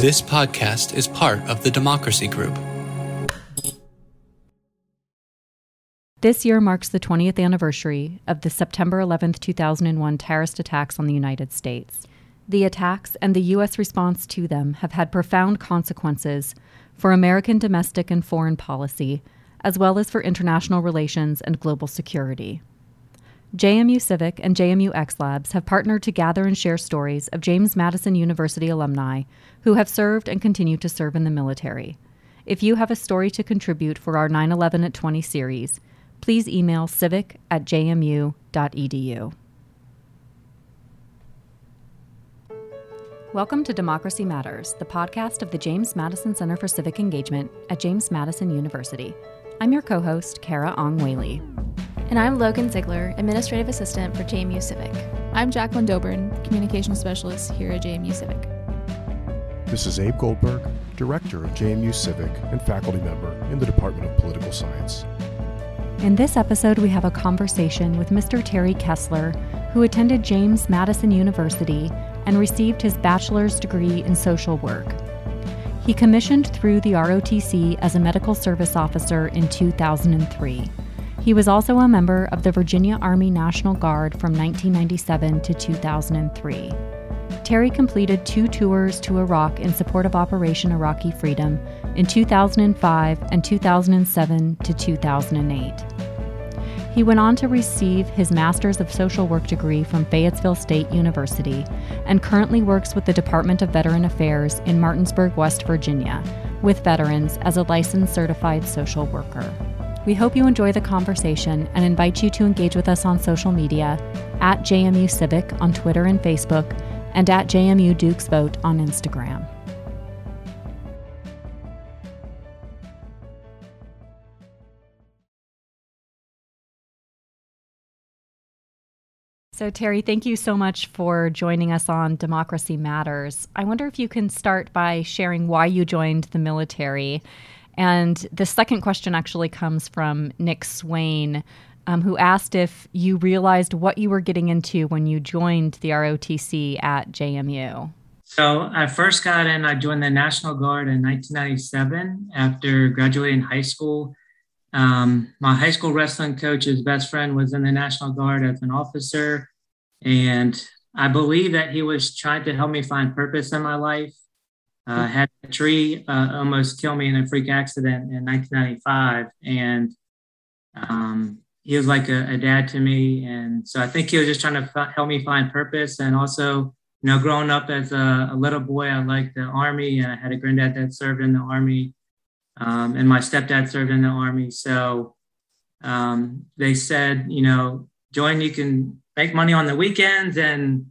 This podcast is part of the Democracy Group. This year marks the 20th anniversary of the September 11, 2001 terrorist attacks on the United States. The attacks and the U.S. response to them have had profound consequences for American domestic and foreign policy, as well as for international relations and global security. JMU Civic and JMU X Labs have partnered to gather and share stories of James Madison University alumni who have served and continue to serve in the military. If you have a story to contribute for our 9 11 at 20 series, please email civic at jmu.edu. Welcome to Democracy Matters, the podcast of the James Madison Center for Civic Engagement at James Madison University. I'm your co host, Carah Ong Whaley. And I'm Logan Ziegler, Administrative Assistant for JMU Civic. I'm Jacqueline Dobrin, Communication Specialist here at JMU Civic. This is Abe Goldberg, Director of JMU Civic and faculty member in the Department of Political Science. In this episode, we have a conversation with Mr. Terry Kessler, who attended James Madison University and received his bachelor's degree in social work. He commissioned through the ROTC as a medical service officer in 2003. He was also a member of the Virginia Army National Guard from 1997 to 2003. Terry completed two tours to Iraq in support of Operation Iraqi Freedom in 2005 and 2007 to 2008. He went on to receive his Master's of Social Work degree from Fayetteville State University and currently works with the Department of Veteran Affairs in Martinsburg, West Virginia, with veterans as a licensed certified social worker. We hope you enjoy the conversation and invite you to engage with us on social media at JMU Civic on Twitter and Facebook and at JMU Dukes Vote on Instagram. So, Terry, thank you so much for joining us on Democracy Matters. I wonder if you can start by sharing why you joined the military and the second question actually comes from Nick Swain, um, who asked if you realized what you were getting into when you joined the ROTC at JMU. So I first got in, I joined the National Guard in 1997 after graduating high school. Um, my high school wrestling coach's best friend was in the National Guard as an officer. And I believe that he was trying to help me find purpose in my life. Uh, had a tree uh, almost kill me in a freak accident in 1995, and um, he was like a, a, dad to me. And so I think he was just trying to f- help me find purpose. And also, you know, growing up as a, a, little boy, I liked the army, and I had a granddad that served in the army, um, and my stepdad served in the army. So um, they said, you know, join, you can make money on the weekends and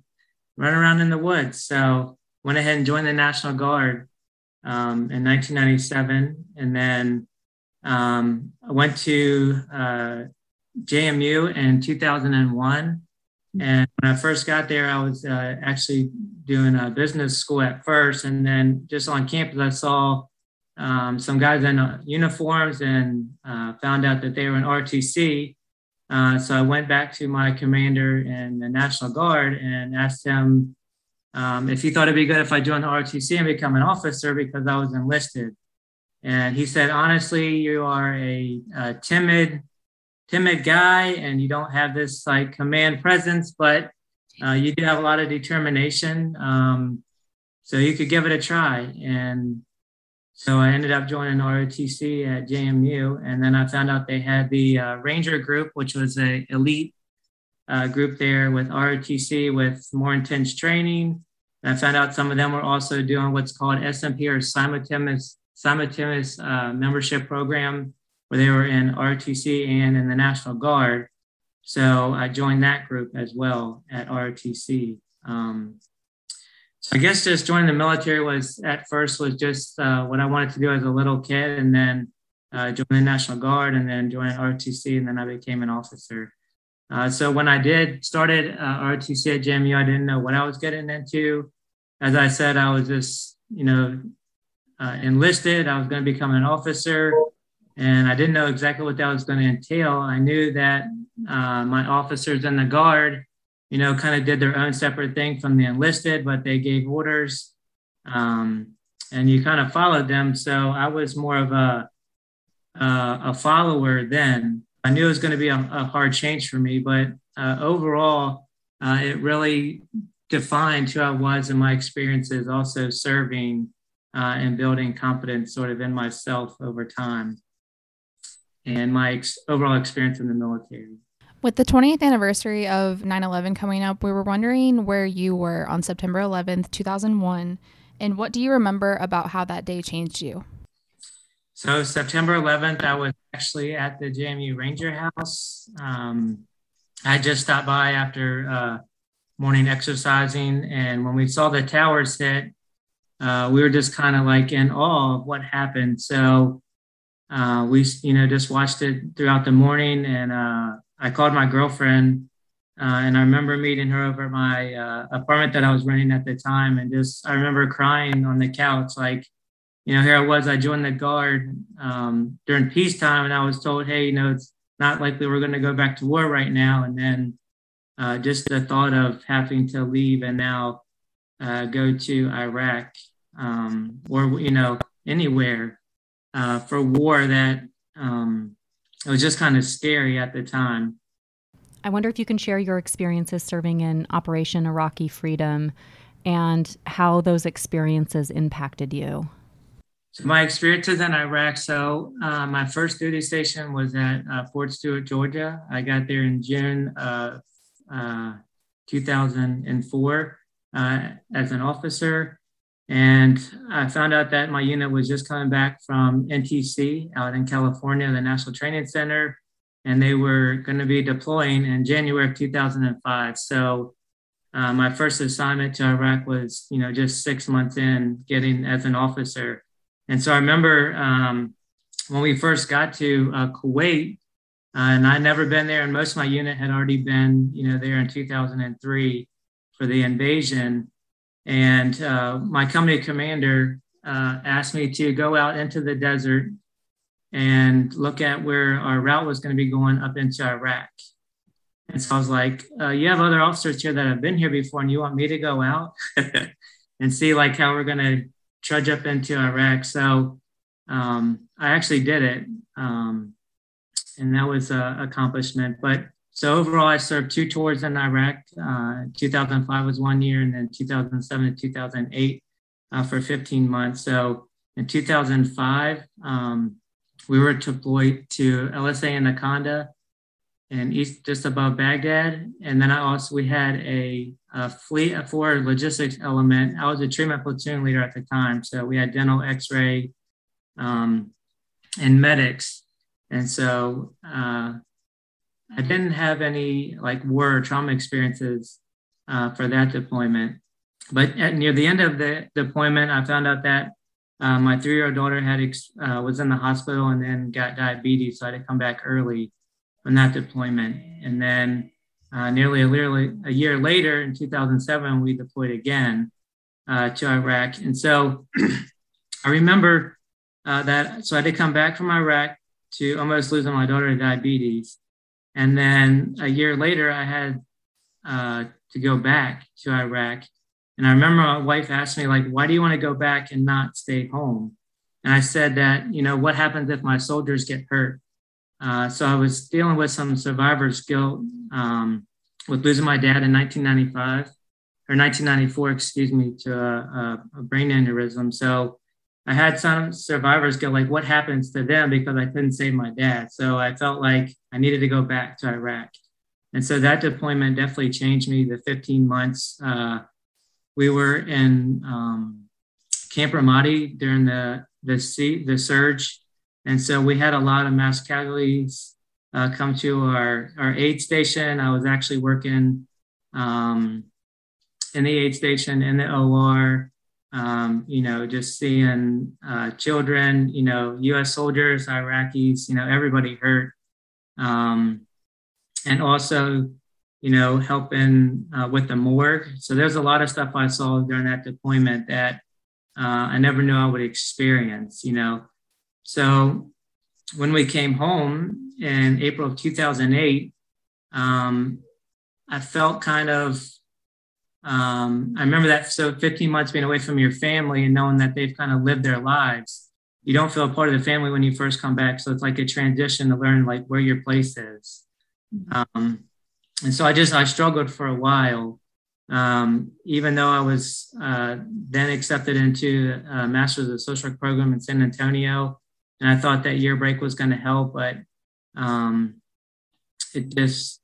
run around in the woods. So went ahead and joined the National Guard um, in 1997. And then um, I went to uh, JMU in 2001. And when I first got there, I was uh, actually doing a business school at first. And then just on campus, I saw um, some guys in uh, uniforms and uh, found out that they were in RTC. Uh, so I went back to my commander in the National Guard and asked him um, if he thought it'd be good if I joined the ROTC and become an officer because I was enlisted. And he said, honestly, you are a, a timid, timid guy, and you don't have this like command presence, but uh, you do have a lot of determination. Um, so you could give it a try. And so I ended up joining ROTC at JMU, and then I found out they had the uh, Ranger Group, which was a elite uh, group there with ROTC with more intense training. And I found out some of them were also doing what's called SMP or simultaneous, simultaneous uh, membership program, where they were in ROTC and in the National Guard. So I joined that group as well at ROTC. Um, so I guess just joining the military was at first was just uh, what I wanted to do as a little kid, and then uh, joined the National Guard, and then joined ROTC, and then I became an officer. Uh, so when I did started uh, ROTC at JMU, I didn't know what I was getting into. As I said, I was just you know uh, enlisted. I was going to become an officer, and I didn't know exactly what that was going to entail. I knew that uh, my officers in the guard you know, kind of did their own separate thing from the enlisted, but they gave orders. Um, and you kind of followed them. So I was more of a, uh, a follower then. I knew it was going to be a, a hard change for me, but uh, overall, uh, it really defined who I was and my experiences, also serving uh, and building confidence sort of in myself over time and my ex- overall experience in the military. With the 20th anniversary of 9 11 coming up, we were wondering where you were on September 11th, 2001, and what do you remember about how that day changed you? So, September 11th, I was actually at the JMU Ranger House. Um, I just stopped by after uh, morning exercising, and when we saw the towers hit, uh, we were just kind of like in awe of what happened. So, uh, we, you know, just watched it throughout the morning, and uh, I called my girlfriend uh, and I remember meeting her over at my uh, apartment that I was renting at the time. And just, I remember crying on the couch, like, you know, here I was, I joined the guard um, during peacetime and I was told, hey, you know, it's not likely we're going to go back to war right now. And then uh, just the thought of having to leave and now uh, go to Iraq um, or, you know, anywhere uh, for war that um, it was just kind of scary at the time. I wonder if you can share your experiences serving in Operation Iraqi Freedom and how those experiences impacted you. So my experiences in Iraq. So uh, my first duty station was at uh, Fort Stewart, Georgia. I got there in June of uh, 2004 uh, as an officer. And I found out that my unit was just coming back from NTC out in California, the National Training Center and they were going to be deploying in January of 2005. So uh, my first assignment to Iraq was, you know, just six months in getting as an officer. And so I remember um, when we first got to uh, Kuwait, uh, and I'd never been there, and most of my unit had already been, you know, there in 2003 for the invasion. And uh, my company commander uh, asked me to go out into the desert and look at where our route was going to be going up into Iraq. And so I was like, uh, you have other officers here that have been here before, and you want me to go out and see like how we're going to trudge up into Iraq. So um, I actually did it. Um, and that was an accomplishment. But so overall, I served two tours in Iraq. Uh, 2005 was one year, and then 2007 to 2008 uh, for 15 months. So in 2005, um, we were deployed to LSA Anaconda and east just above Baghdad. And then I also we had a, a fleet for logistics element. I was a treatment platoon leader at the time, so we had dental, X-ray, um, and medics. And so uh, I didn't have any like war or trauma experiences uh, for that deployment. But at, near the end of the deployment, I found out that uh, my three-year-old daughter had uh, was in the hospital and then got diabetes, so I had to come back early from that deployment. And then uh, nearly a, year, a year later, in 2007, we deployed again uh, to Iraq. And so I remember uh, that. So I did come back from Iraq to almost losing my daughter to diabetes. And then a year later, I had uh, to go back to Iraq and I remember my wife asked me, like, why do you want to go back and not stay home? And I said that, you know, what happens if my soldiers get hurt? Uh, so I was dealing with some survivor's guilt um, with losing my dad in 1995 or 1994, excuse me, to a, a, brain aneurysm. So I had some survivors guilt, like, what happens to them because I couldn't save my dad? So I felt like I needed to go back to Iraq. And so that deployment definitely changed me. The 15 months uh, we were in um, Camp Ramadi during the the, sea, the surge, and so we had a lot of mass casualties uh, come to our our aid station. I was actually working um, in the aid station in the OR. Um, you know, just seeing uh, children, you know, U.S. soldiers, Iraqis, you know, everybody hurt, um, and also you know, helping uh, with the morgue. So there's a lot of stuff I saw during that deployment that uh, I never knew I would experience, you know. So when we came home in April of 2008, um, I felt kind of, um, I remember that. So 15 months being away from your family and knowing that they've kind of lived their lives, you don't feel a part of the family when you first come back. So it's like a transition to learn like where your place is. Um, and so I just, I struggled for a while. Um, even though I was uh, then accepted into a master's of social work program in San Antonio, and I thought that year break was going to help, but um, it just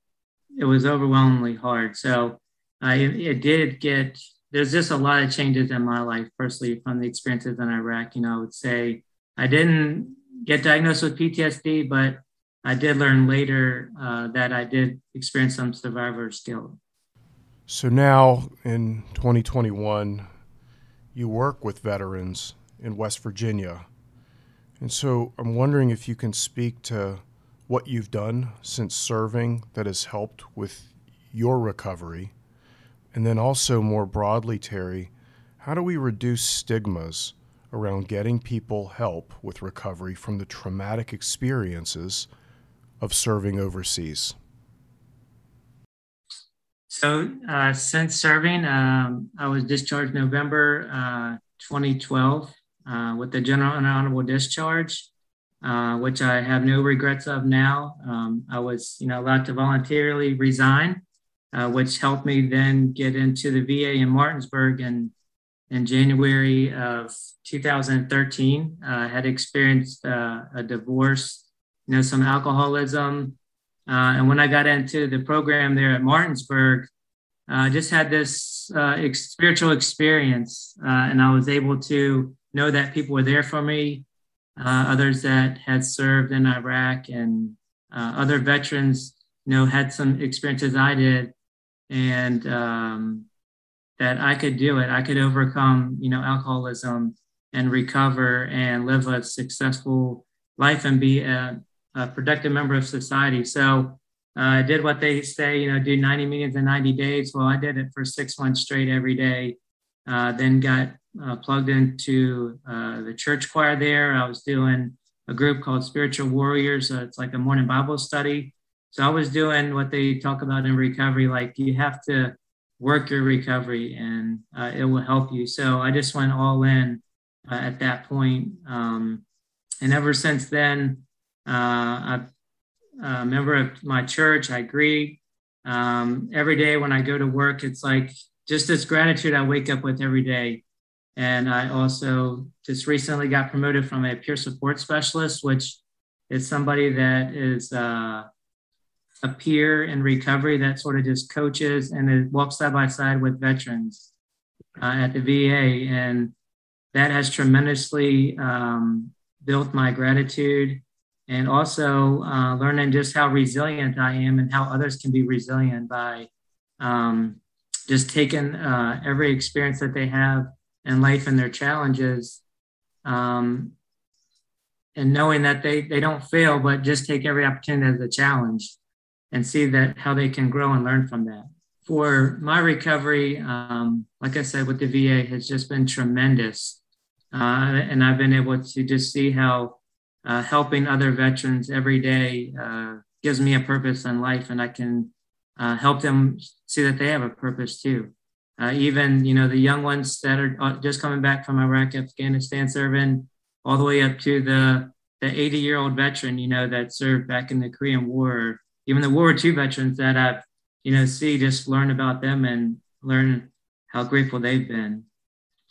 it was overwhelmingly hard. So I it did get there's just a lot of changes in my life personally from the experiences in Iraq. You know, I would say I didn't get diagnosed with PTSD, but I did learn later uh, that I did experience some survivor's guilt. So now in 2021, you work with veterans in West Virginia. And so I'm wondering if you can speak to what you've done since serving that has helped with your recovery. And then also, more broadly, Terry, how do we reduce stigmas around getting people help with recovery from the traumatic experiences of serving overseas? So, uh, since serving, um, I was discharged November uh, 2012 uh, with the general and honorable discharge. Uh, which I have no regrets of now. Um, I was, you know, allowed to voluntarily resign, uh, which helped me then get into the VA in Martinsburg in, in January of 2013. Uh, I had experienced uh, a divorce, you know, some alcoholism. And when I got into the program there at Martinsburg, I just had this ex- spiritual experience, and I was able to know that people were there for me, uh, others that had served in Iraq, and uh, other veterans, you know, had some experiences I did, and um, that I could do it. I could overcome, you know, alcoholism and recover and live a successful life and be a, a productive member of society. So uh, I did what they say, you know, do 90 meetings in 90 days. Well, I did it for six months straight every day. Uh, then got uh, plugged into uh, the church choir there. I was doing a group called Spiritual Warriors. Uh, it's like a morning Bible study. So I was doing what they talk about in recovery, like you have to work your recovery and uh, it will help you. So I just went all in uh, at that point. Um, and ever since then, uh, I'm a member of my church. I agree. Um, every day when I go to work, it's like just this gratitude I wake up with every day. And I also just recently got promoted from a peer support specialist, which is somebody that is uh, a peer in recovery that sort of just coaches and it walks side by side with veterans uh, at the VA. And that has tremendously um, built my gratitude and also uh, learning just how resilient I am and how others can be resilient by um, just taking uh, every experience that they have and life and their challenges um, and knowing that they, they don't fail but just take every opportunity as a challenge and see that how they can grow and learn from that. For my recovery um, like i said with the va has just been tremendous. Uh, and i've been able to just see how uh, helping other veterans every day uh, gives me a purpose in life and i can uh, help them see that they have a purpose too uh, even you know the young ones that are uh, just coming back from Iraq, Afghanistan, serving, all the way up to the the 80 year old veteran, you know, that served back in the Korean War, even the World War II veterans that I've you know see, just learn about them and learn how grateful they've been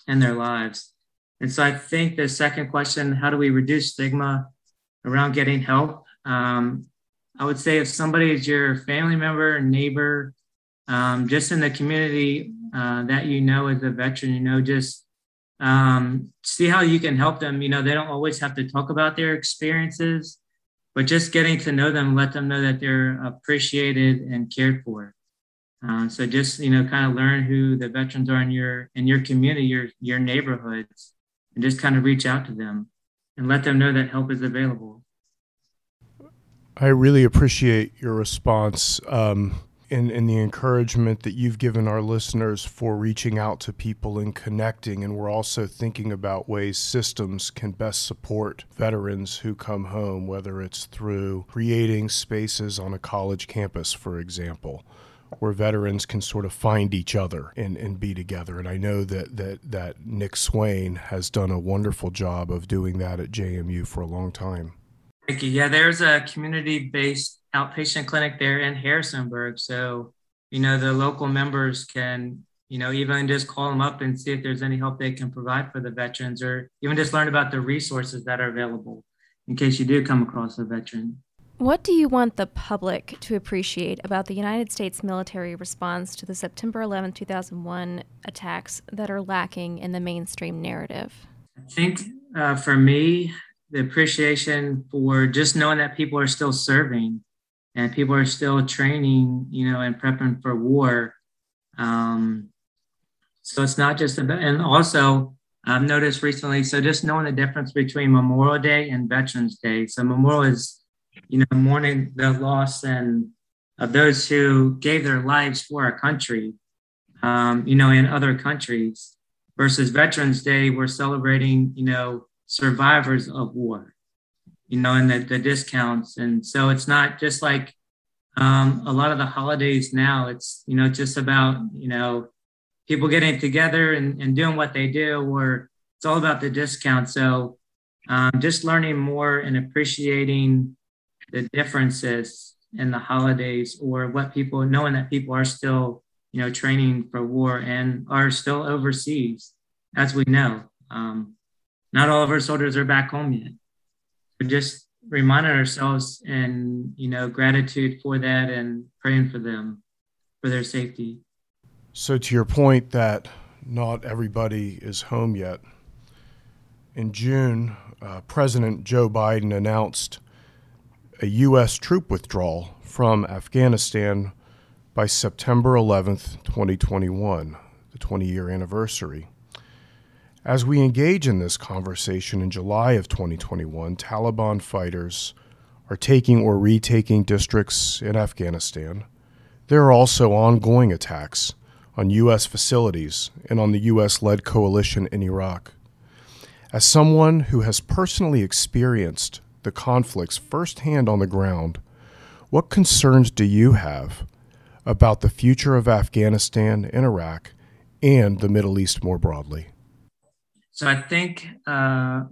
in their lives. And so I think the second question, how do we reduce stigma around getting help? Um, I would say if somebody is your family member, neighbor, um, just in the community uh, that you know as a veteran, you know, just um, see how you can help them. You know, they don't always have to talk about their experiences, but just getting to know them, let them know that they're appreciated and cared for. Uh, so just you know, kind of learn who the veterans are in your in your community, your your neighborhoods, and just kind of reach out to them and let them know that help is available. I really appreciate your response. Um, and, and the encouragement that you've given our listeners for reaching out to people and connecting. And we're also thinking about ways systems can best support veterans who come home, whether it's through creating spaces on a college campus, for example, where veterans can sort of find each other and, and be together. And I know that, that, that Nick Swain has done a wonderful job of doing that at JMU for a long time. Thank you. Yeah, there's a community based outpatient clinic there in Harrisonburg. So, you know, the local members can, you know, even just call them up and see if there's any help they can provide for the veterans or even just learn about the resources that are available in case you do come across a veteran. What do you want the public to appreciate about the United States military response to the September 11, 2001 attacks that are lacking in the mainstream narrative? I think uh, for me, the appreciation for just knowing that people are still serving and people are still training, you know, and prepping for war. Um, so it's not just about, and also I've noticed recently, so just knowing the difference between Memorial Day and Veterans Day. So Memorial is you know, mourning the loss and of those who gave their lives for our country, um, you know, in other countries. Versus Veterans Day, we're celebrating, you know, survivors of war, you know, and the, the discounts. And so it's not just like um, a lot of the holidays now, it's, you know, just about, you know, people getting together and, and doing what they do, or it's all about the discount. So um, just learning more and appreciating the differences in the holidays or what people knowing that people are still you know training for war and are still overseas as we know um, not all of our soldiers are back home yet just reminding ourselves and you know gratitude for that and praying for them for their safety so to your point that not everybody is home yet in june uh, president joe biden announced a U.S. troop withdrawal from Afghanistan by September 11th, 2021, the 20 year anniversary. As we engage in this conversation in July of 2021, Taliban fighters are taking or retaking districts in Afghanistan. There are also ongoing attacks on U.S. facilities and on the U.S. led coalition in Iraq. As someone who has personally experienced the conflicts firsthand on the ground, what concerns do you have about the future of Afghanistan and Iraq and the Middle East more broadly? So I think uh,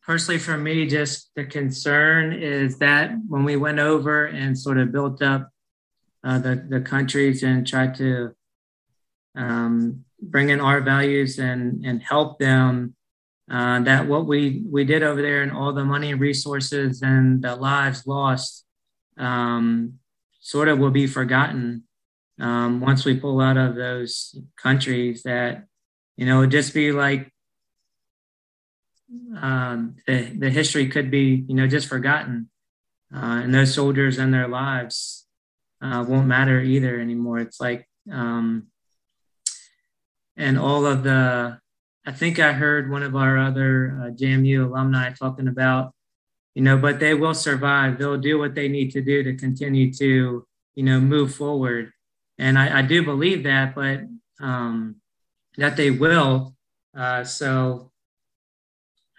personally for me, just the concern is that when we went over and sort of built up uh, the, the countries and tried to um, bring in our values and, and help them uh, that what we we did over there and all the money and resources and the lives lost um, sort of will be forgotten um, once we pull out of those countries that you know just be like um, the, the history could be you know just forgotten uh, and those soldiers and their lives uh, won't matter either anymore it's like um, and all of the I think I heard one of our other uh, JMU alumni talking about, you know, but they will survive. They'll do what they need to do to continue to, you know, move forward. And I, I do believe that, but um, that they will. Uh, so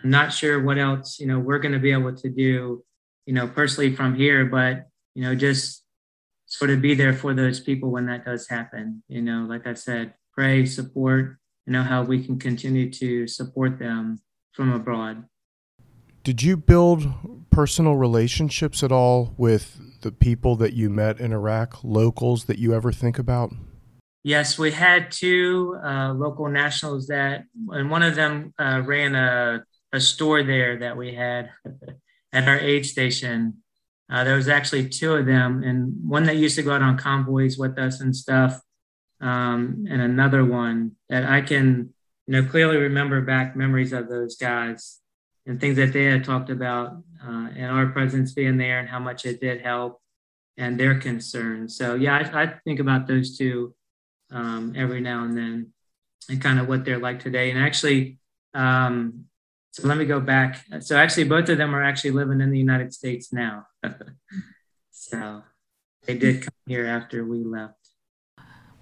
I'm not sure what else, you know, we're going to be able to do, you know, personally from here, but, you know, just sort of be there for those people when that does happen. You know, like I said, pray, support, you know how we can continue to support them from abroad. Did you build personal relationships at all with the people that you met in Iraq, locals that you ever think about? Yes, we had two uh, local nationals that, and one of them uh, ran a, a store there that we had at our aid station. Uh, there was actually two of them, and one that used to go out on convoys with us and stuff um, and another one that I can, you know, clearly remember back memories of those guys and things that they had talked about uh, and our presence being there and how much it did help and their concerns. So yeah, I, I think about those two um, every now and then and kind of what they're like today. And actually, um, so let me go back. So actually, both of them are actually living in the United States now. so they did come here after we left.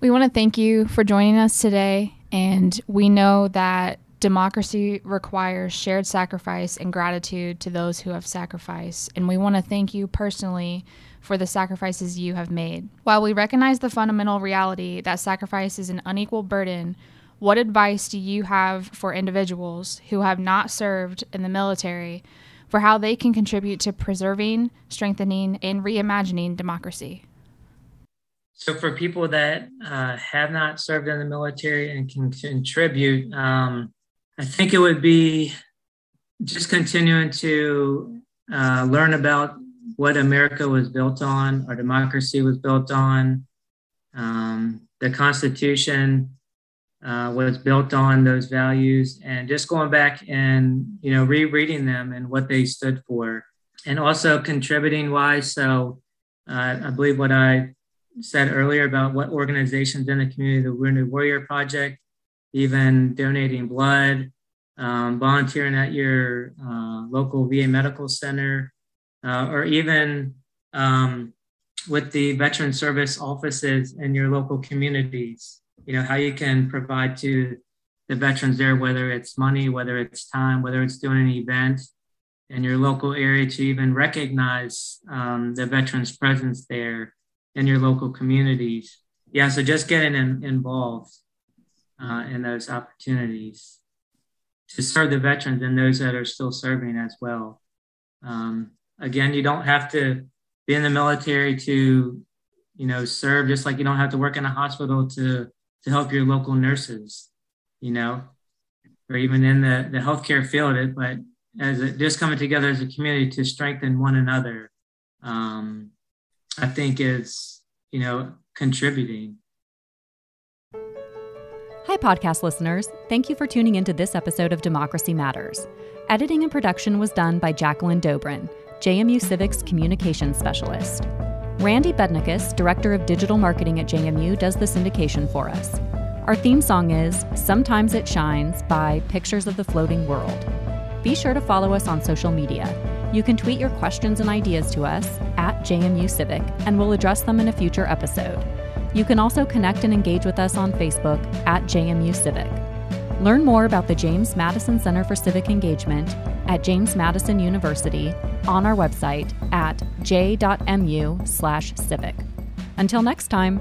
We want to thank you for joining us today. And we know that democracy requires shared sacrifice and gratitude to those who have sacrificed. And we want to thank you personally for the sacrifices you have made. While we recognize the fundamental reality that sacrifice is an unequal burden, what advice do you have for individuals who have not served in the military for how they can contribute to preserving, strengthening, and reimagining democracy? So, for people that uh, have not served in the military and can contribute, um, I think it would be just continuing to uh, learn about what America was built on, our democracy was built on. Um, the Constitution uh, was built on those values, and just going back and you know rereading them and what they stood for, and also contributing wise. So uh, I believe what I said earlier about what organizations in the community, the Wounded Warrior Project, even donating blood, um, volunteering at your uh, local VA medical center, uh, or even um, with the veteran service offices in your local communities. You know, how you can provide to the veterans there, whether it's money, whether it's time, whether it's doing an event in your local area to even recognize um, the veterans' presence there in your local communities. Yeah, so just getting in, involved uh, in those opportunities to serve the veterans and those that are still serving as well. Um, again, you don't have to be in the military to, you know, serve. Just like you don't have to work in a hospital to to help your local nurses, you know, or even in the the healthcare field. But as a, just coming together as a community to strengthen one another, um, I think is you know contributing. Hi, podcast listeners. Thank you for tuning into this episode of Democracy Matters. Editing and production was done by Jacqueline Dobrin. JMU Civic's Communications Specialist. Randy Bednikus, Director of Digital Marketing at JMU, does the syndication for us. Our theme song is Sometimes It Shines by Pictures of the Floating World. Be sure to follow us on social media. You can tweet your questions and ideas to us at JMU Civic, and we'll address them in a future episode. You can also connect and engage with us on Facebook at JMU Civic. Learn more about the James Madison Center for Civic Engagement at James Madison University on our website at j.mu/civic. Until next time.